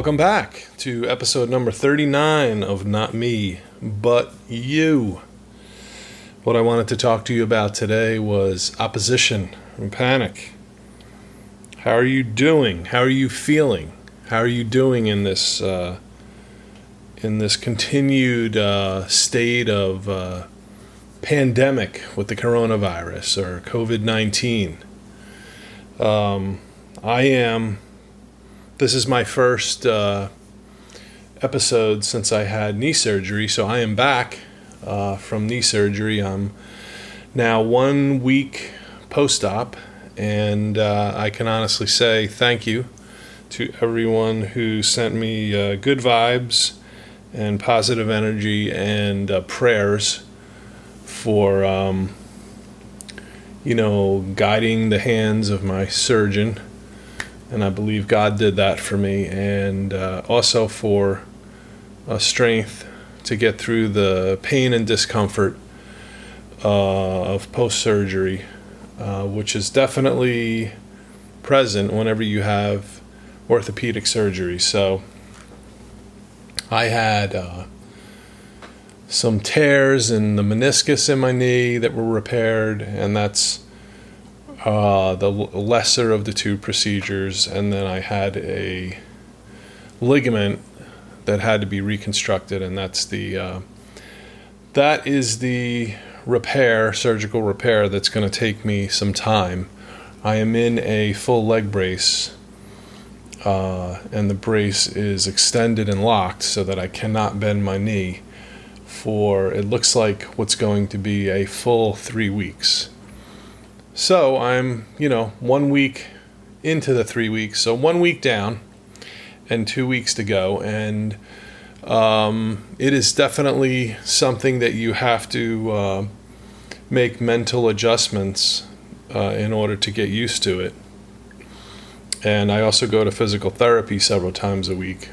Welcome back to episode number 39 of Not Me, But You. What I wanted to talk to you about today was opposition and panic. How are you doing? How are you feeling? How are you doing in this uh, in this continued uh, state of uh, pandemic with the coronavirus or COVID nineteen? Um, I am. This is my first uh, episode since I had knee surgery, so I am back uh, from knee surgery. I'm now one week post op, and uh, I can honestly say thank you to everyone who sent me uh, good vibes and positive energy and uh, prayers for. Um, you know, guiding the hands of my surgeon. And I believe God did that for me, and uh, also for uh, strength to get through the pain and discomfort uh, of post surgery, uh, which is definitely present whenever you have orthopedic surgery. So I had some tears in the meniscus in my knee that were repaired, and that's uh, the lesser of the two procedures. And then I had a ligament that had to be reconstructed, and that's the uh, that is the repair, surgical repair, that's going to take me some time. I am in a full leg brace. Uh, and the brace is extended and locked so that I cannot bend my knee for it looks like what's going to be a full three weeks. So I'm, you know, one week into the three weeks, so one week down and two weeks to go. And um, it is definitely something that you have to uh, make mental adjustments uh, in order to get used to it. And I also go to physical therapy several times a week.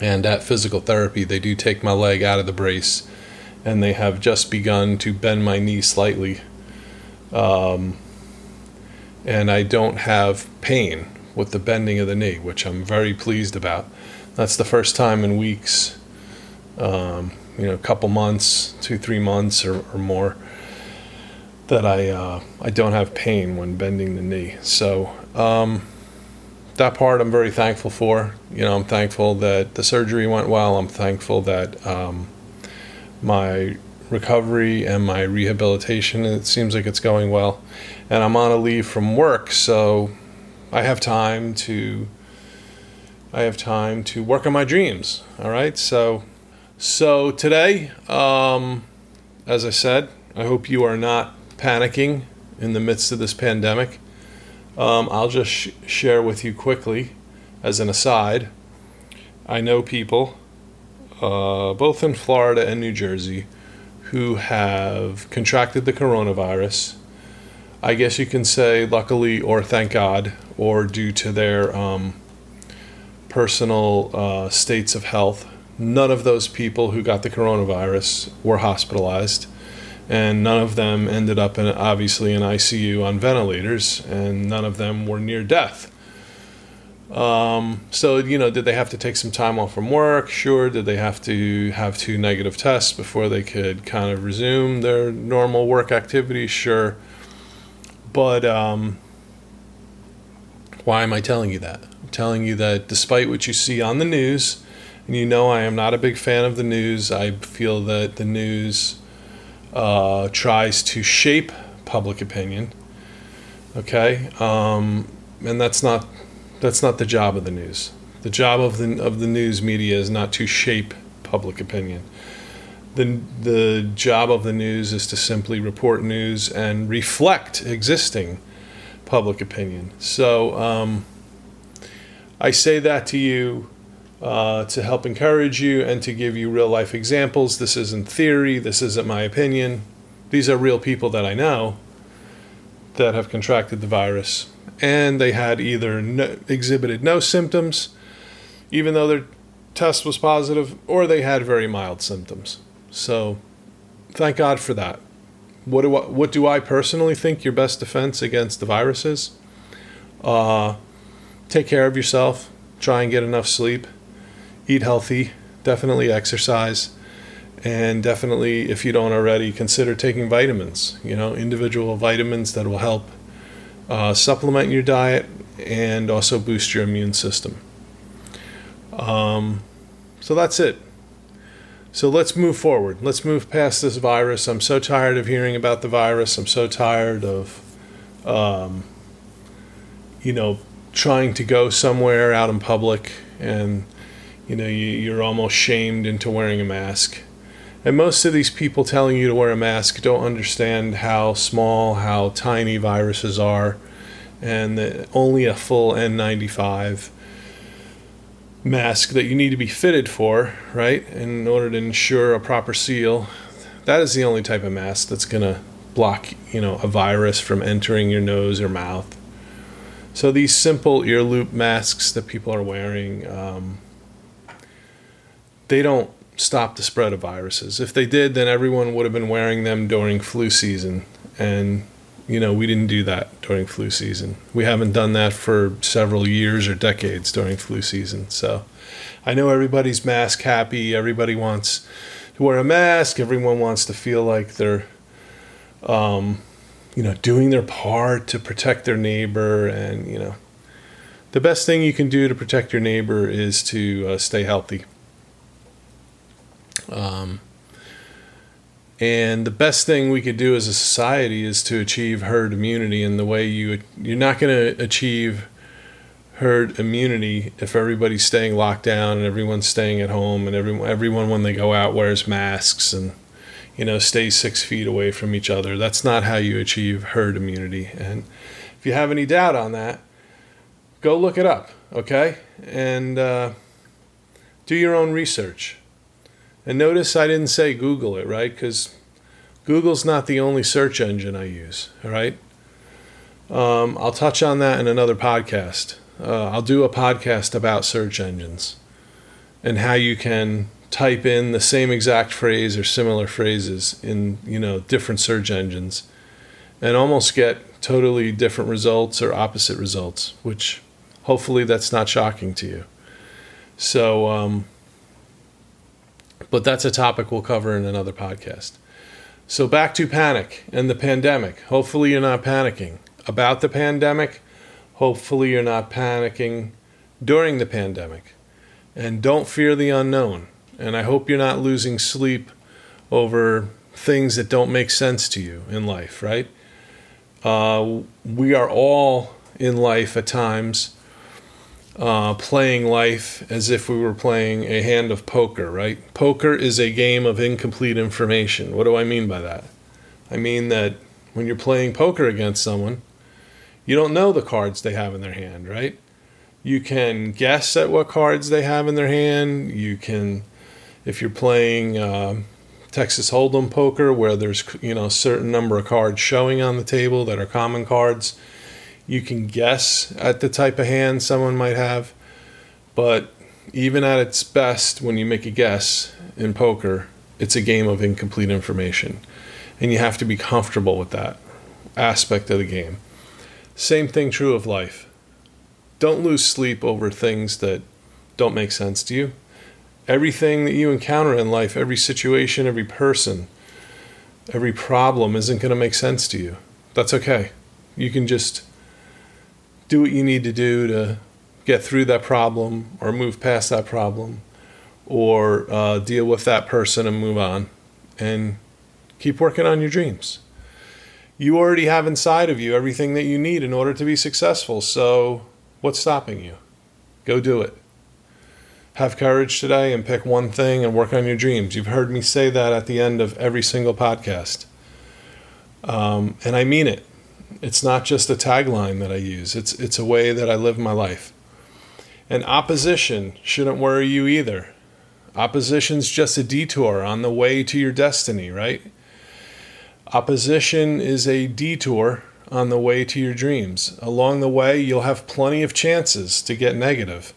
And at physical therapy, they do take my leg out of the brace and they have just begun to bend my knee slightly. Um, and I don't have pain with the bending of the knee, which I'm very pleased about. That's the first time in weeks, um, you know, a couple months, two, three months or, or more, that I uh, I don't have pain when bending the knee. So um, that part I'm very thankful for. You know, I'm thankful that the surgery went well. I'm thankful that um, my recovery and my rehabilitation it seems like it's going well. And I'm on a leave from work, so I have time to I have time to work on my dreams. All right, so so today, um, as I said, I hope you are not panicking in the midst of this pandemic. Um, I'll just sh- share with you quickly, as an aside. I know people, uh, both in Florida and New Jersey, who have contracted the coronavirus. I guess you can say, luckily, or thank God, or due to their um, personal uh, states of health. None of those people who got the coronavirus were hospitalized and none of them ended up in obviously in ICU on ventilators, and none of them were near death. Um, so you know, did they have to take some time off from work? Sure. Did they have to have two negative tests before they could kind of resume their normal work activities? Sure. But um, why am I telling you that? I'm telling you that despite what you see on the news, and you know I am not a big fan of the news. I feel that the news uh, tries to shape public opinion. Okay, um, and that's not that's not the job of the news. The job of the of the news media is not to shape public opinion. The the job of the news is to simply report news and reflect existing public opinion. So um, I say that to you uh, to help encourage you and to give you real life examples. This isn't theory, this isn't my opinion. These are real people that I know that have contracted the virus and they had either no, exhibited no symptoms, even though their test was positive, or they had very mild symptoms. So thank God for that. What do I, what do I personally think your best defense against the virus is? Uh, take care of yourself try and get enough sleep, eat healthy, definitely exercise, and definitely, if you don't already, consider taking vitamins. You know, individual vitamins that will help uh, supplement your diet and also boost your immune system. Um, so that's it. So let's move forward. Let's move past this virus. I'm so tired of hearing about the virus. I'm so tired of, um, you know, trying to go somewhere out in public and, you know, you, are almost shamed into wearing a mask. And most of these people telling you to wear a mask don't understand how small, how tiny viruses are, and that only a full N95 mask that you need to be fitted for, right, in order to ensure a proper seal. That is the only type of mask that's going to block, you know, a virus from entering your nose or mouth. So these simple ear loop masks that people are wearing, um, they don't stop the spread of viruses. If they did, then everyone would have been wearing them during flu season. And, you know, we didn't do that during flu season. We haven't done that for several years or decades during flu season. So I know everybody's mask happy. Everybody wants to wear a mask. Everyone wants to feel like they're, um, you know, doing their part to protect their neighbor. And, you know, the best thing you can do to protect your neighbor is to uh, stay healthy. Um, and the best thing we could do as a society is to achieve herd immunity. And the way you you're not going to achieve herd immunity if everybody's staying locked down and everyone's staying at home and everyone everyone when they go out wears masks and you know stays six feet away from each other. That's not how you achieve herd immunity. And if you have any doubt on that, go look it up. Okay, and uh, do your own research. And notice I didn't say Google it, right? Because Google's not the only search engine I use, all right? Um, I'll touch on that in another podcast. Uh, I'll do a podcast about search engines and how you can type in the same exact phrase or similar phrases in you know different search engines and almost get totally different results or opposite results which hopefully that's not shocking to you so um, but that's a topic we'll cover in another podcast. So back to panic and the pandemic. Hopefully, you're not panicking about the pandemic. Hopefully, you're not panicking during the pandemic. And don't fear the unknown. And I hope you're not losing sleep over things that don't make sense to you in life, right? Uh, we are all in life at times uh, playing life as if we were playing a hand of poker, right? Poker is a game of incomplete information. What do I mean by that? I mean that when you're playing poker against someone, you don't know the cards they have in their hand, right? You can guess at what cards they have in their hand. You can, if you're playing uh, Texas Hold'em poker, where there's you know a certain number of cards showing on the table that are common cards, you can guess at the type of hand someone might have, but even at its best, when you make a guess in poker, it's a game of incomplete information. And you have to be comfortable with that aspect of the game. Same thing true of life. Don't lose sleep over things that don't make sense to you. Everything that you encounter in life, every situation, every person, every problem isn't going to make sense to you. That's okay. You can just do what you need to do to get through that problem or move past that problem or uh, deal with that person and move on and keep working on your dreams. You already have inside of you everything that you need in order to be successful. So, what's stopping you? Go do it. Have courage today and pick one thing and work on your dreams. You've heard me say that at the end of every single podcast. Um, and I mean it. It's not just a tagline that I use, it's, it's a way that I live my life. And opposition shouldn't worry you either. Opposition's just a detour on the way to your destiny, right? Opposition is a detour on the way to your dreams. Along the way, you'll have plenty of chances to get negative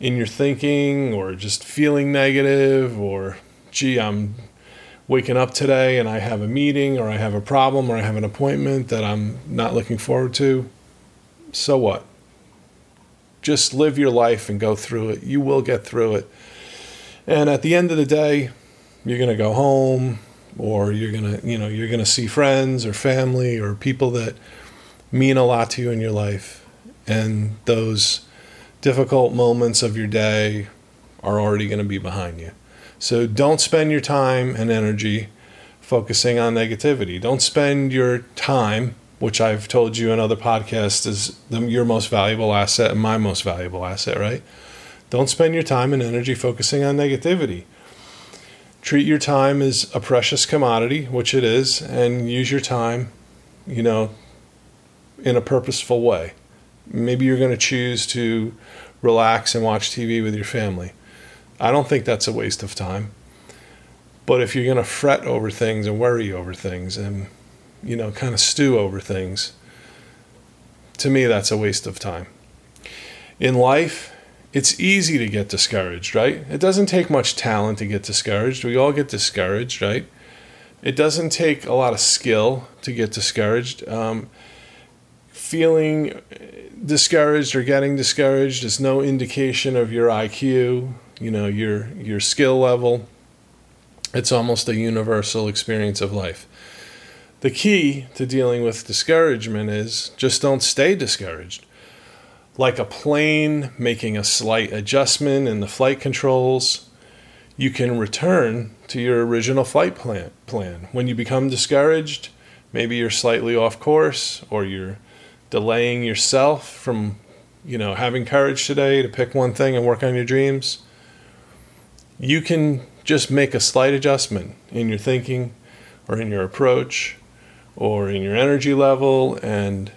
in your thinking or just feeling negative or, gee, I'm waking up today and I have a meeting or I have a problem or I have an appointment that I'm not looking forward to, so what? just live your life and go through it. You will get through it. And at the end of the day, you're going to go home or you're going to, you know, you're going to see friends or family or people that mean a lot to you in your life. And those difficult moments of your day are already going to be behind you. So don't spend your time and energy focusing on negativity. Don't spend your time, which I've told you in other podcasts is the, your most valuable asset and my most valuable asset, right? Don't spend your time and energy focusing on negativity. Treat your time as a precious commodity, which it is, and use your time, you know, in a purposeful way. Maybe you're going to choose to relax and watch TV with your family. I don't think that's a waste of time. But if you're going to fret over things and worry over things and, you know, kind of stew over things, to me, that's a waste of time. In life, it's easy to get discouraged, right? It doesn't take much talent to get discouraged. We all get discouraged, right? It doesn't take a lot of skill to get discouraged. Um, feeling discouraged or getting discouraged is no indication of your IQ, you know, your your skill level. It's almost a universal experience of life. The key to dealing with discouragement is just don't stay discouraged. Like a plane making a slight adjustment in the flight controls, you can return to your original flight plan. plan. When you become discouraged, maybe you're slightly off course or you're delaying yourself from, you know, having courage today to pick one thing and work on your dreams. You can just make a slight adjustment in your thinking or in your approach or in your energy level and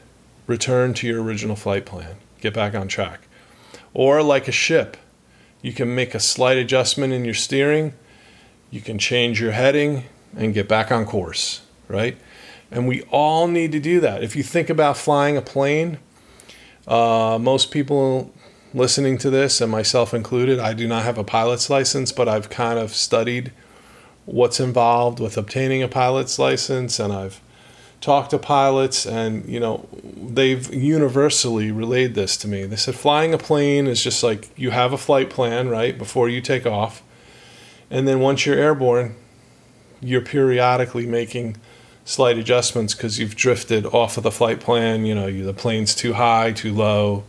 return to your original flight plan. Get back on track. Or, like a ship, you can make a slight adjustment in your steering, you can change your heading and get back on course, right? And we all need to do that. If you think about flying a plane, uh, most people listening to this, and myself included, I do not have a pilot's license, but I've kind of studied what's involved with obtaining a pilot's license, and I've talked to pilots, and you know, they've universally relayed this to me. They said flying a plane is just like you have a flight plan, right, before you take off, and then once you're airborne, you're periodically making slight adjustments because you've drifted off of the flight plan. You know, the plane's too high, too low.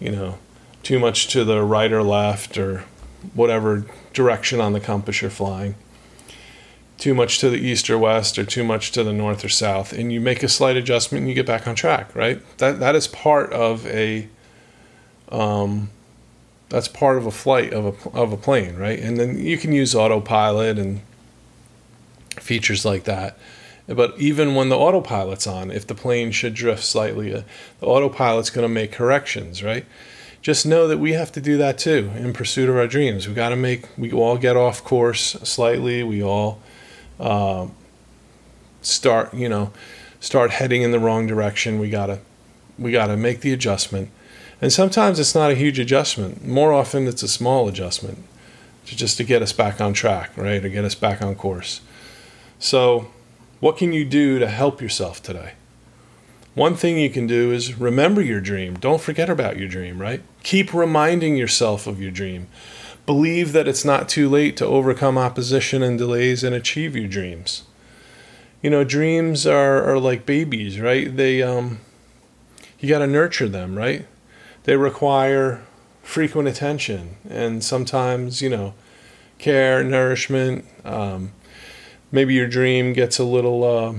You know, too much to the right or left or whatever direction on the compass you're flying, too much to the east or west or too much to the north or south, and you make a slight adjustment and you get back on track, right? That that is part of a um, that's part of a flight of a of a plane, right? And then you can use autopilot and features like that. But even when the autopilot's on, if the plane should drift slightly, uh, the autopilot's going to make corrections, right? Just know that we have to do that too in pursuit of our dreams. We got to make, we all get off course slightly. We all uh, start, you know, start heading in the wrong direction. We gotta, we gotta make the adjustment. And sometimes it's not a huge adjustment. More often, it's a small adjustment, to just to get us back on track, right, or get us back on course. So, what can you do to help yourself today? One thing you can do is remember your dream. Don't forget about your dream, right? Keep reminding yourself of your dream. Believe that it's not too late to overcome opposition and delays and achieve your dreams. You know, dreams are, are like babies, right? They um you got to nurture them, right? They require frequent attention and sometimes, you know, care, nourishment. Um, maybe your dream gets a little uh,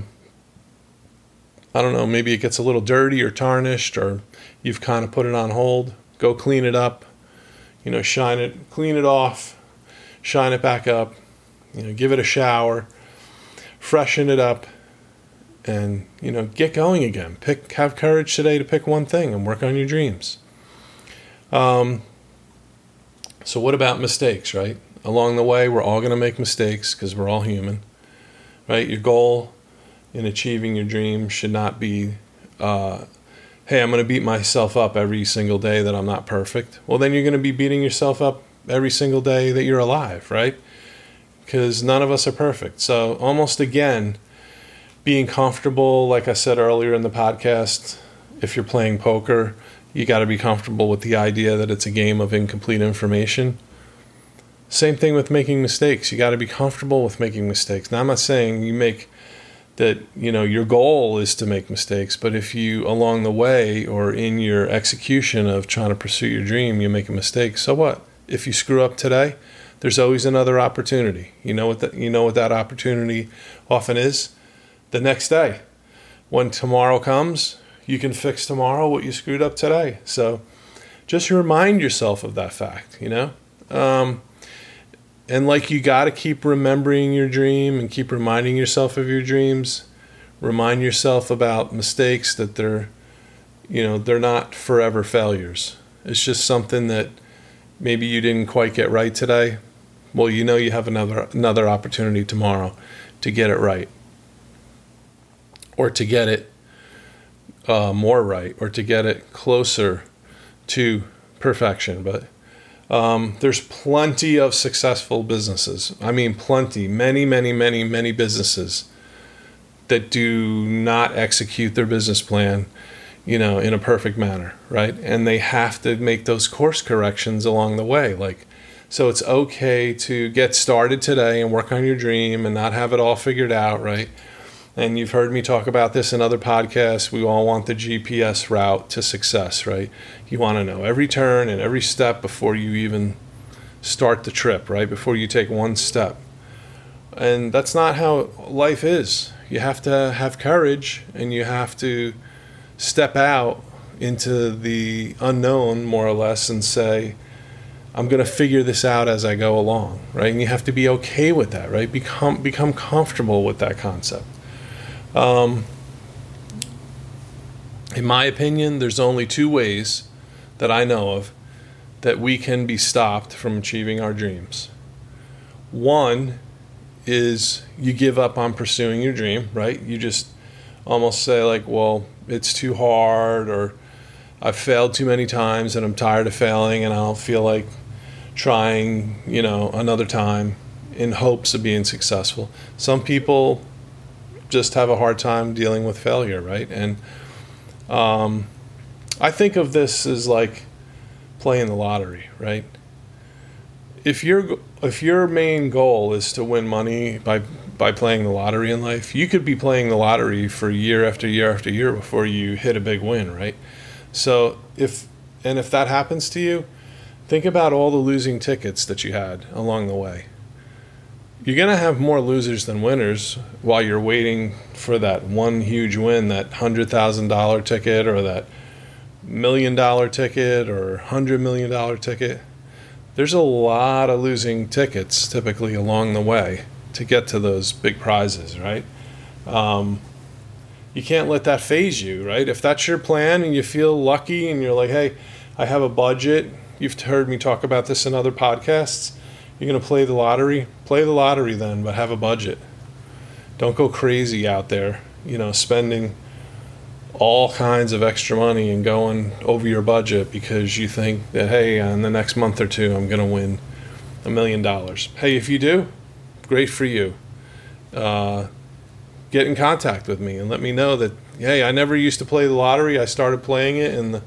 I don't know, maybe it gets a little dirty or tarnished, or you've kind of put it on hold. Go clean it up, you know, shine it, clean it off, shine it back up, you know, give it a shower, freshen it up, and you know, get going again. Pick, have courage today to pick one thing and work on your dreams. Um, so, what about mistakes, right? Along the way, we're all going to make mistakes because we're all human, right? Your goal in achieving your dream should not be, uh, hey, I'm going to beat myself up every single day that I'm not perfect. Well, then you're going to be beating yourself up every single day that you're alive, right? Because none of us are perfect. So, almost again, being comfortable, like I said earlier in the podcast, if you're playing poker, you got to be comfortable with the idea that it's a game of incomplete information. Same thing with making mistakes. You got to be comfortable with making mistakes. Now, I'm not saying you make that, you know, your goal is to make mistakes, but if you, along the way or in your execution of trying to pursue your dream, you make a mistake, so what? If you screw up today, there's always another opportunity. You know what that you know what that opportunity often is? The next day. When tomorrow comes, you can fix tomorrow what you screwed up today. So just remind yourself of that fact, you know? Um, and like you got to keep remembering your dream and keep reminding yourself of your dreams. Remind yourself about mistakes that they're, you know, they're not forever failures. It's just something that maybe you didn't quite get right today. Well, you know you have another another opportunity tomorrow to get it right, or to get it uh, more right, or to get it closer to perfection. But um, there's plenty of successful businesses. I mean, plenty, many, many, many, many businesses that do not execute their business plan, you know, in a perfect manner, right? And they have to make those course corrections along the way. Like, so it's okay to get started today and work on your dream and not have it all figured out, right? And you've heard me talk about this in other podcasts. We all want the GPS route to success, right? You want to know every turn and every step before you even start the trip, right? Before you take one step. And that's not how life is. You have to have courage and you have to step out into the unknown, more or less, and say, I'm going to figure this out as I go along, right? And you have to be okay with that, right? Become become comfortable with that concept. Um, in my opinion, there's only two ways that I know of that we can be stopped from achieving our dreams. One is you give up on pursuing your dream, right? You just almost say, like, well, it's too hard, or I've failed too many times and I'm tired of failing and I don't feel like trying, you know, another time in hopes of being successful. Some people just have a hard time dealing with failure, right? And um, I think of this as like playing the lottery, right? If your if your main goal is to win money by by playing the lottery in life, you could be playing the lottery for year after year after year before you hit a big win, right? So if and if that happens to you, think about all the losing tickets that you had along the way you're going to have more losers than winners while you're waiting for that one huge win, that $100,000 ticket or that million dollar ticket or $100 million ticket. There's a lot of losing tickets typically along the way to get to those big prizes, right? Um, you can't let that faze you, right? If that's your plan and you feel lucky and you're like, hey, I have a budget, you've heard me talk about this in other podcasts you're going to play the lottery? Play the lottery then, but have a budget. Don't go crazy out there, you know, spending all kinds of extra money and going over your budget because you think that, hey, in the next month or two, I'm going to win a million dollars. Hey, if you do, great for you. Uh, get in contact with me and let me know that, hey, I never used to play the lottery. I started playing it in the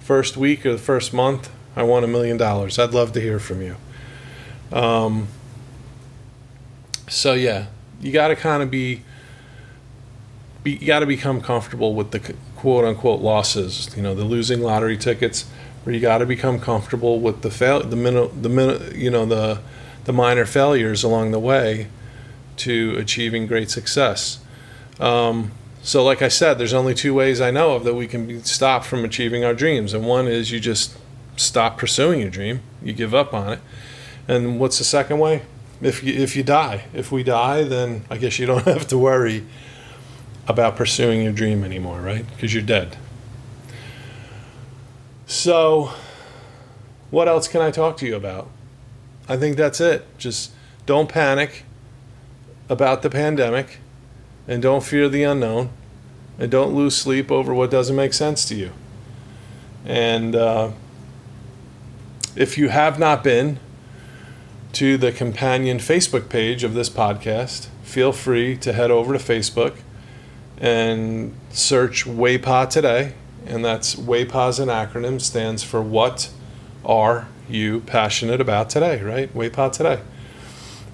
first week or the first month. I won a million dollars. I'd love to hear from you. Um, so yeah, you got to kind of be, be you got to become comfortable with the quote unquote losses. You know, the losing lottery tickets, where you got to become comfortable with the fail, the minute, the minute, you know, the the minor failures along the way to achieving great success. Um, so, like I said, there's only two ways I know of that we can be stopped from achieving our dreams, and one is you just stop pursuing your dream, you give up on it, and what's the second way? If you, if you die, if we die, then I guess you don't have to worry about pursuing your dream anymore, right? Because you're dead. So, what else can I talk to you about? I think that's it. Just don't panic about the pandemic and don't fear the unknown and don't lose sleep over what doesn't make sense to you. And uh, if you have not been, to the companion Facebook page of this podcast, feel free to head over to Facebook and search WAPA today and that's WAPA an acronym stands for What Are You Passionate About Today, right? WAPA Today.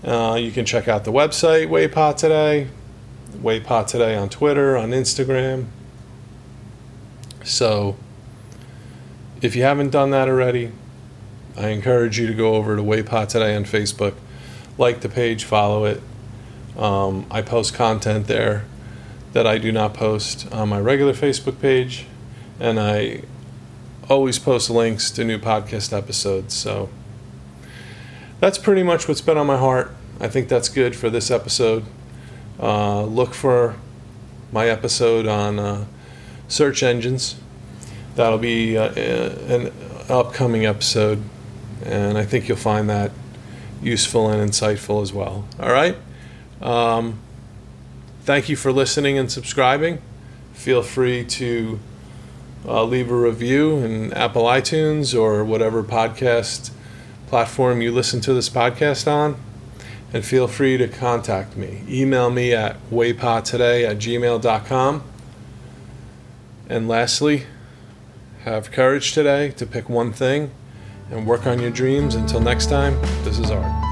Uh, you can check out the website, WAPA Today, WAPA Today on Twitter, on Instagram. So, if you haven't done that already, I encourage you to go over to WAPA Today on Facebook, like the page, follow it. Um, I post content there that I do not post on my regular Facebook page, and I always post links to new podcast episodes. So that's pretty much what's been on my heart. I think that's good for this episode. Uh, look for my episode on uh, search engines. That'll be uh, an upcoming episode, and I think you'll find that useful and insightful as well. All right. Um, thank you for listening and subscribing. Feel free to uh, leave a review in Apple iTunes or whatever podcast platform you listen to this podcast on. And feel free to contact me. Email me at wapatoday at gmail.com. And lastly, have courage today to pick one thing and work on your dreams. Until next time, this is Art.